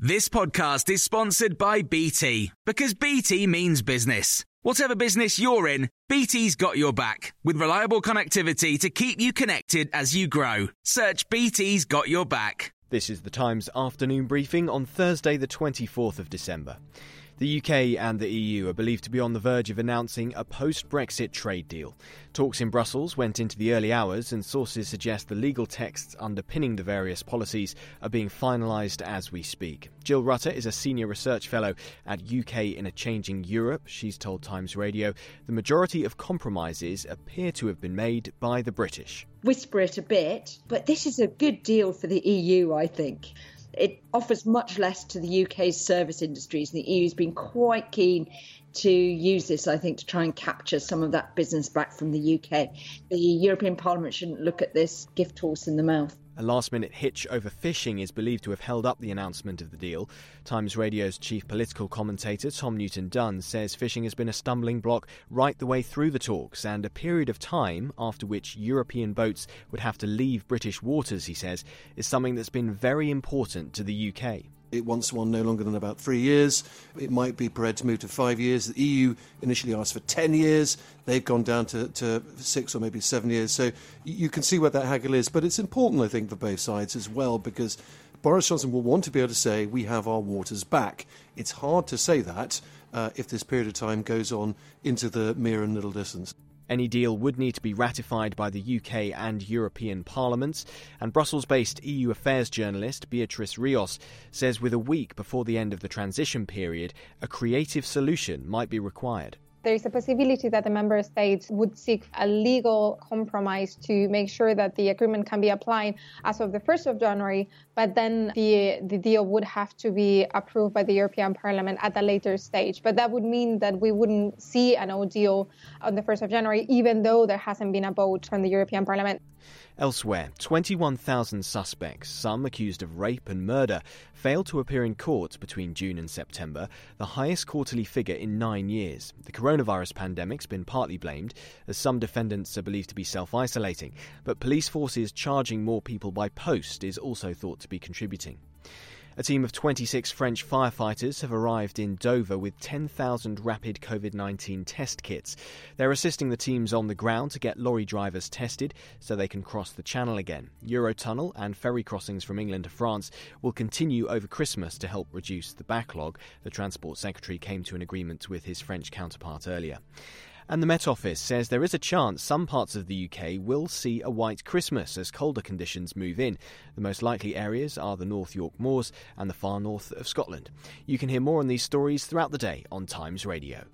This podcast is sponsored by BT because BT means business. Whatever business you're in, BT's got your back with reliable connectivity to keep you connected as you grow. Search BT's got your back. This is the Times afternoon briefing on Thursday, the 24th of December. The UK and the EU are believed to be on the verge of announcing a post Brexit trade deal. Talks in Brussels went into the early hours, and sources suggest the legal texts underpinning the various policies are being finalised as we speak. Jill Rutter is a senior research fellow at UK in a Changing Europe. She's told Times Radio the majority of compromises appear to have been made by the British. Whisper it a bit, but this is a good deal for the EU, I think. It offers much less to the UK's service industries. and The EU has been quite keen to use this, I think, to try and capture some of that business back from the UK. The European Parliament shouldn't look at this gift horse in the mouth. A last minute hitch over fishing is believed to have held up the announcement of the deal. Times Radio's chief political commentator, Tom Newton Dunn, says fishing has been a stumbling block right the way through the talks and a period of time after which European boats would have to leave British waters, he says, is something that's been very important to the UK. It wants one no longer than about three years. It might be prepared to move to five years. The EU initially asked for 10 years. They've gone down to, to six or maybe seven years. So you can see where that haggle is. But it's important, I think, for both sides as well, because Boris Johnson will want to be able to say, we have our waters back. It's hard to say that uh, if this period of time goes on into the mere and middle distance. Any deal would need to be ratified by the UK and European parliaments, and Brussels based EU affairs journalist Beatrice Rios says with a week before the end of the transition period, a creative solution might be required there is a possibility that the member states would seek a legal compromise to make sure that the agreement can be applied as of the 1st of January, but then the, the deal would have to be approved by the European Parliament at a later stage. But that would mean that we wouldn't see an no deal on the 1st of January, even though there hasn't been a vote from the European Parliament. Elsewhere, 21,000 suspects, some accused of rape and murder, failed to appear in court between June and September, the highest quarterly figure in nine years. The coronavirus pandemic's been partly blamed, as some defendants are believed to be self isolating, but police forces charging more people by post is also thought to be contributing. A team of 26 French firefighters have arrived in Dover with 10,000 rapid COVID 19 test kits. They're assisting the teams on the ground to get lorry drivers tested so they can cross the channel again. Eurotunnel and ferry crossings from England to France will continue over Christmas to help reduce the backlog. The Transport Secretary came to an agreement with his French counterpart earlier. And the Met Office says there is a chance some parts of the UK will see a white Christmas as colder conditions move in. The most likely areas are the North York Moors and the far north of Scotland. You can hear more on these stories throughout the day on Times Radio.